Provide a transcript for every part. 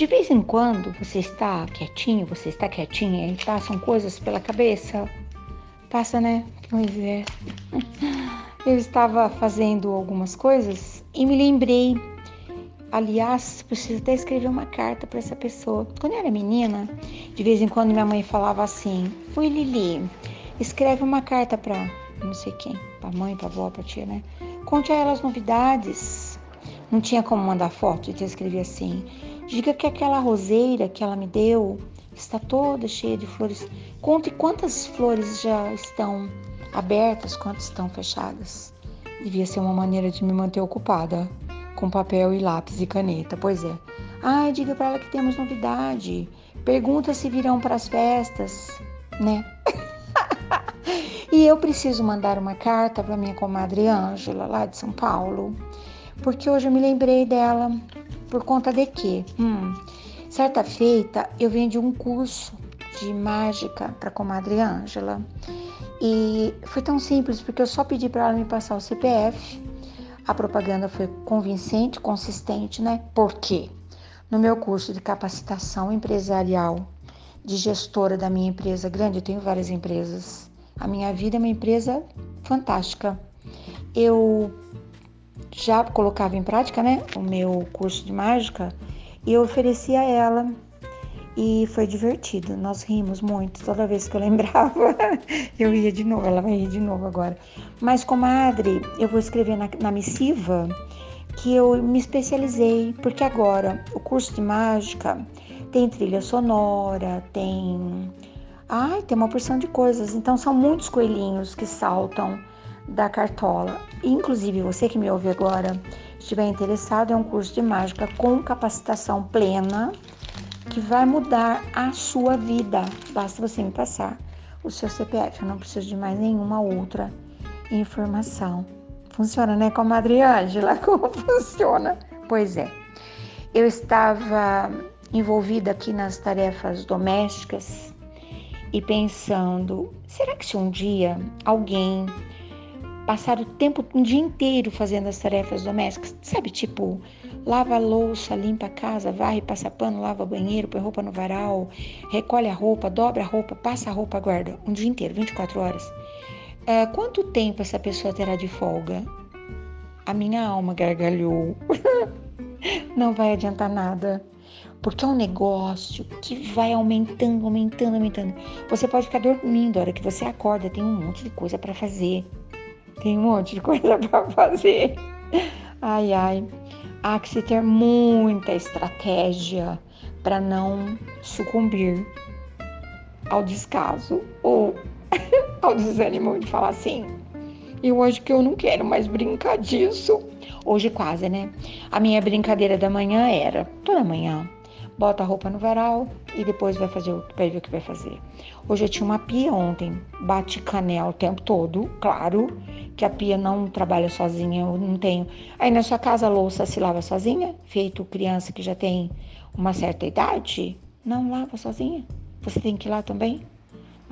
De vez em quando você está quietinho, você está quietinha e passam coisas pela cabeça. Passa, né? Pois é. Eu estava fazendo algumas coisas e me lembrei. Aliás, preciso até escrever uma carta para essa pessoa. Quando eu era menina, de vez em quando minha mãe falava assim: Oi, Lili, escreve uma carta para não sei quem, para mãe, para avó, para tia, né? Conte a ela as novidades. Não tinha como mandar foto, então eu escrevi assim: Diga que aquela roseira que ela me deu está toda cheia de flores. Conte quantas flores já estão abertas, quantas estão fechadas. Devia ser uma maneira de me manter ocupada, com papel e lápis e caneta. Pois é. Ai, diga para ela que temos novidade. Pergunta se virão para as festas, né? e eu preciso mandar uma carta para minha comadre Ângela, lá de São Paulo, porque hoje eu me lembrei dela. Por conta de quê? Hum, certa feita eu vendi um curso de mágica para a comadre Ângela. E foi tão simples porque eu só pedi para ela me passar o CPF. A propaganda foi convincente, consistente, né? Por quê? No meu curso de capacitação empresarial de gestora da minha empresa grande, eu tenho várias empresas. A minha vida é uma empresa fantástica. Eu já colocava em prática, né, o meu curso de mágica e eu ofereci a ela e foi divertido. Nós rimos muito toda vez que eu lembrava. eu ia de novo, ela vai rir de novo agora. Mas, comadre, eu vou escrever na, na missiva que eu me especializei, porque agora o curso de mágica tem trilha sonora, tem. Ai, tem uma porção de coisas. Então, são muitos coelhinhos que saltam da cartola. Inclusive, você que me ouve agora, estiver interessado, é um curso de mágica com capacitação plena que vai mudar a sua vida. Basta você me passar o seu CPF, eu não preciso de mais nenhuma outra informação. Funciona, né, com a Madre Ângela? Como funciona? Pois é. Eu estava envolvida aqui nas tarefas domésticas e pensando: será que se um dia alguém passar o tempo, um dia inteiro fazendo as tarefas domésticas, sabe, tipo, lava a louça, limpa a casa, varre, passa pano, lava banheiro, põe roupa no varal, recolhe a roupa, dobra a roupa, passa a roupa, guarda, um dia inteiro, 24 horas. Uh, quanto tempo essa pessoa terá de folga? A minha alma gargalhou. Não vai adiantar nada. Porque é um negócio que vai aumentando, aumentando, aumentando. Você pode ficar dormindo, a hora que você acorda, tem um monte de coisa para fazer. Tem um monte de coisa para fazer. Ai, ai. Há que se ter muita estratégia para não sucumbir ao descaso ou ao desânimo de falar assim. Eu acho que eu não quero mais brincar disso. Hoje quase, né? A minha brincadeira da manhã era toda manhã bota a roupa no varal e depois vai fazer o ver o que vai fazer. Hoje eu tinha uma pia ontem, bate canela o tempo todo, claro que a pia não trabalha sozinha, eu não tenho. Aí na sua casa a louça se lava sozinha, feito criança que já tem uma certa idade, não lava sozinha. Você tem que ir lá também.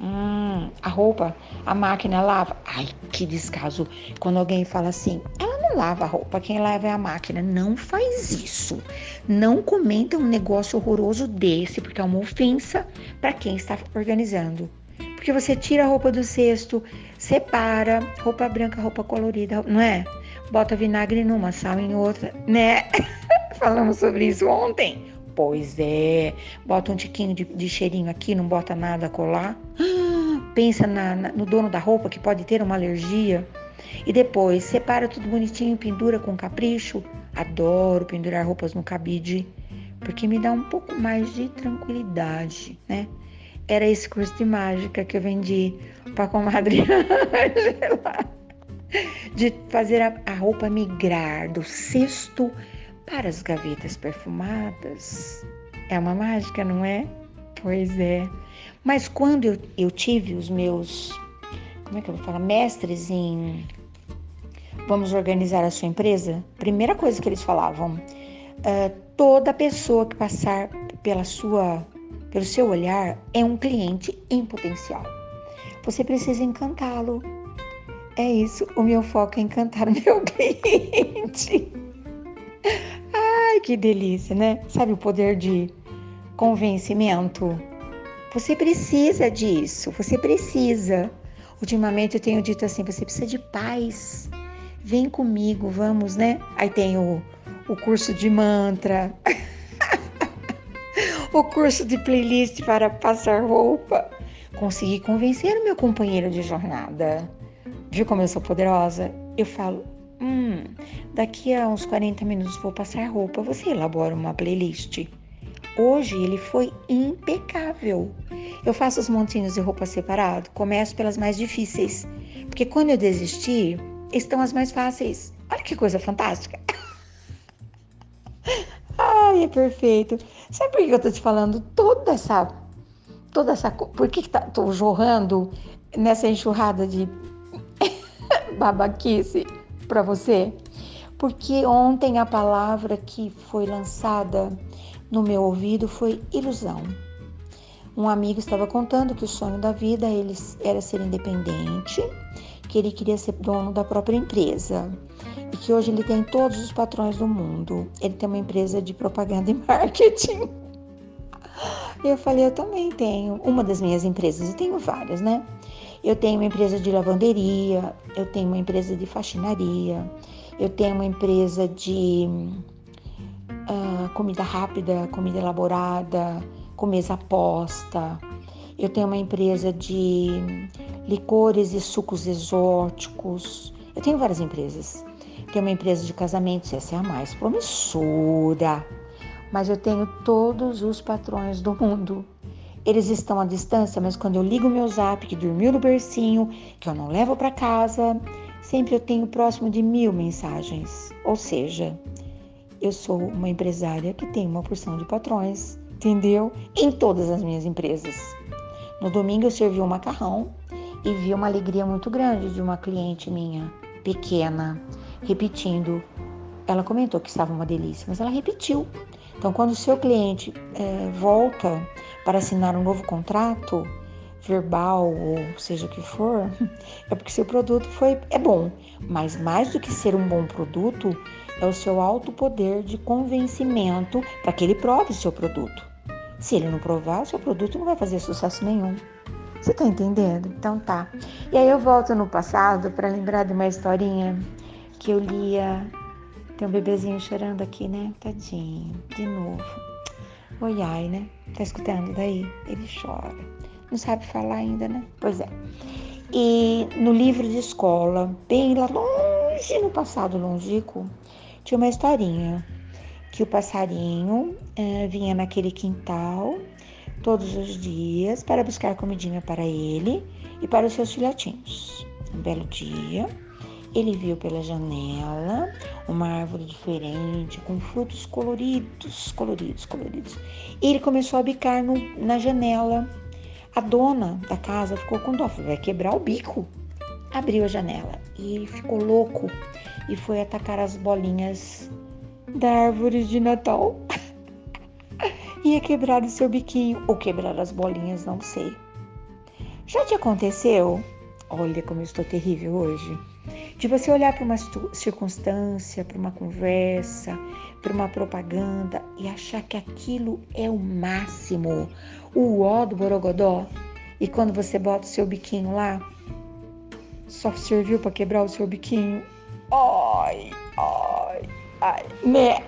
Hum, a roupa, a máquina lava. Ai, que descaso. Quando alguém fala assim, ela não lava a roupa, quem lava é a máquina. Não faz isso. Não comenta um negócio horroroso desse, porque é uma ofensa para quem está organizando. Porque você tira a roupa do cesto, separa, roupa branca, roupa colorida, não é? Bota vinagre numa, sal em outra, né? Falamos sobre isso ontem. Pois é, bota um tiquinho de, de cheirinho aqui, não bota nada a colar. Pensa na, na, no dono da roupa que pode ter uma alergia. E depois separa tudo bonitinho, pendura com capricho. Adoro pendurar roupas no cabide, porque me dá um pouco mais de tranquilidade, né? Era esse curso de mágica que eu vendi para a comadre. De fazer a, a roupa migrar do cesto para as gavetas perfumadas. É uma mágica, não é? Pois é. Mas quando eu, eu tive os meus, como é que eu vou falar, mestres em vamos organizar a sua empresa, primeira coisa que eles falavam, uh, toda pessoa que passar pela sua pelo seu olhar, é um cliente em potencial. Você precisa encantá-lo. É isso, o meu foco é encantar o meu cliente. Ai, que delícia, né? Sabe o poder de convencimento? Você precisa disso, você precisa. Ultimamente eu tenho dito assim: você precisa de paz. Vem comigo, vamos, né? Aí tem o, o curso de mantra, o curso de playlist para passar roupa. Consegui convencer o meu companheiro de jornada. Viu como eu sou poderosa? Eu falo, hum, daqui a uns 40 minutos vou passar roupa. Você elabora uma playlist. Hoje ele foi impecável. Eu faço os montinhos de roupa separado, começo pelas mais difíceis, porque quando eu desistir, estão as mais fáceis. Olha que coisa fantástica. Ai, é perfeito. Sabe por que eu tô te falando toda essa toda essa por que, que tá, tô jorrando nessa enxurrada de babaquice para você? Porque ontem a palavra que foi lançada no meu ouvido foi ilusão. Um amigo estava contando que o sonho da vida ele era ser independente, que ele queria ser dono da própria empresa e que hoje ele tem todos os patrões do mundo. Ele tem uma empresa de propaganda e marketing. Eu falei, eu também tenho uma das minhas empresas, eu tenho várias, né? Eu tenho uma empresa de lavanderia, eu tenho uma empresa de faxinaria, eu tenho uma empresa de uh, comida rápida, comida elaborada, com mesa posta. Eu tenho uma empresa de licores e sucos exóticos. Eu tenho várias empresas. Tenho uma empresa de casamentos, essa é a mais promissora. Mas eu tenho todos os patrões do mundo. Eles estão à distância, mas quando eu ligo meu zap, que dormiu no bercinho, que eu não levo para casa, sempre eu tenho próximo de mil mensagens. Ou seja, eu sou uma empresária que tem uma porção de patrões, entendeu? Em todas as minhas empresas. No domingo eu servi um macarrão e vi uma alegria muito grande de uma cliente minha, pequena, repetindo. Ela comentou que estava uma delícia, mas ela repetiu. Então, quando o seu cliente é, volta para assinar um novo contrato, verbal ou seja o que for, é porque seu produto foi é bom. Mas mais do que ser um bom produto, é o seu alto poder de convencimento para que ele prove o seu produto. Se ele não provar, seu produto não vai fazer sucesso nenhum. Você tá entendendo? Então tá. E aí eu volto no passado para lembrar de uma historinha que eu lia. Tem um bebezinho chorando aqui, né? Tadinho, de novo. Oi, ai, né? Tá escutando daí? Ele chora. Não sabe falar ainda, né? Pois é. E no livro de escola, bem lá longe no passado longínquo, tinha uma historinha que o passarinho é, vinha naquele quintal todos os dias para buscar comidinha para ele e para os seus filhotinhos. Um belo dia, ele viu pela janela uma árvore diferente, com frutos coloridos, coloridos, coloridos. E ele começou a bicar no, na janela. A dona da casa ficou com dó, vai quebrar o bico. Abriu a janela e ficou louco e foi atacar as bolinhas da árvore de Natal. Ia quebrar o seu biquinho ou quebrar as bolinhas, não sei. Já te aconteceu? Olha como eu estou terrível hoje. De você olhar para uma circunstância, para uma conversa, para uma propaganda e achar que aquilo é o máximo, o ó do borogodó. E quando você bota o seu biquinho lá, só serviu para quebrar o seu biquinho. Ai, ai, ai, né?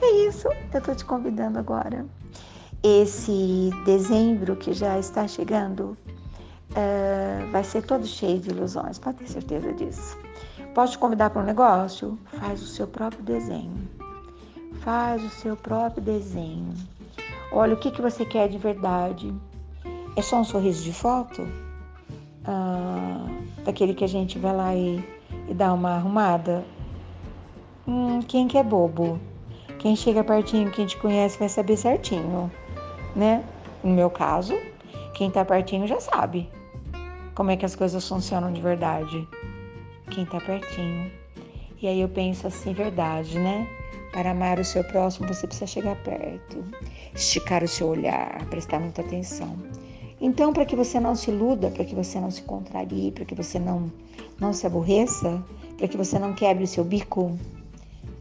É isso, eu tô te convidando agora. Esse dezembro que já está chegando uh, vai ser todo cheio de ilusões, pode ter certeza disso. Posso te convidar para um negócio? Faz o seu próprio desenho. Faz o seu próprio desenho. Olha o que, que você quer de verdade. É só um sorriso de foto? Ah, daquele que a gente vai lá e, e dá uma arrumada? Hum, quem que é bobo? Quem chega pertinho, quem te conhece, vai saber certinho, né? No meu caso, quem tá pertinho já sabe como é que as coisas funcionam de verdade. Quem tá pertinho. E aí eu penso assim, verdade, né? Para amar o seu próximo, você precisa chegar perto, esticar o seu olhar, prestar muita atenção. Então, para que você não se iluda, para que você não se contrarie, para que você não, não se aborreça, para que você não quebre o seu bico,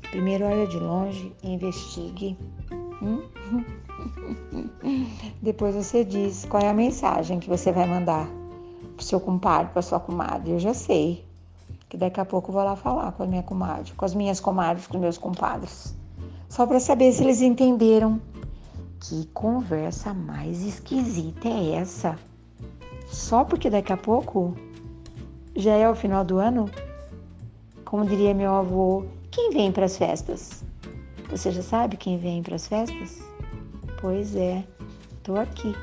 primeiro olha de longe e investigue. Hum? Depois você diz qual é a mensagem que você vai mandar pro seu compadre, pra sua comadre. Eu já sei. Que daqui a pouco eu vou lá falar com a minha comadre, com as minhas comadres, com os meus compadres. Só para saber se eles entenderam. Que conversa mais esquisita é essa? Só porque daqui a pouco já é o final do ano? Como diria meu avô, quem vem para as festas? Você já sabe quem vem para as festas? Pois é, estou aqui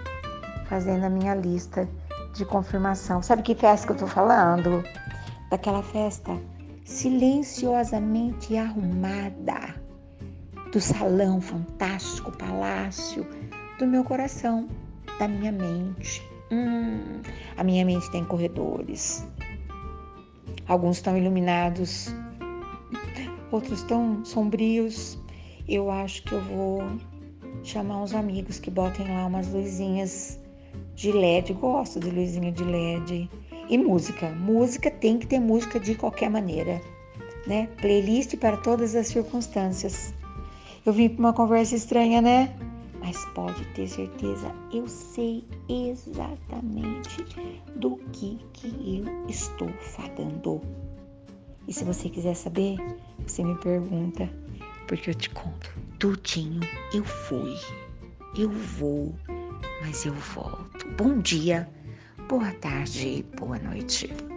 fazendo a minha lista de confirmação. Sabe que festa que eu estou falando? Daquela festa silenciosamente arrumada do salão fantástico, palácio do meu coração, da minha mente. Hum, a minha mente tem corredores. Alguns estão iluminados, outros estão sombrios. Eu acho que eu vou chamar uns amigos que botem lá umas luzinhas de LED. Gosto de luzinha de LED. E música. Música tem que ter música de qualquer maneira, né? Playlist para todas as circunstâncias. Eu vim para uma conversa estranha, né? Mas pode ter certeza, eu sei exatamente do que que eu estou falando. E se você quiser saber, você me pergunta, porque eu te conto tudinho. Eu fui, eu vou, mas eu volto. Bom dia, boa tarde, boa noite.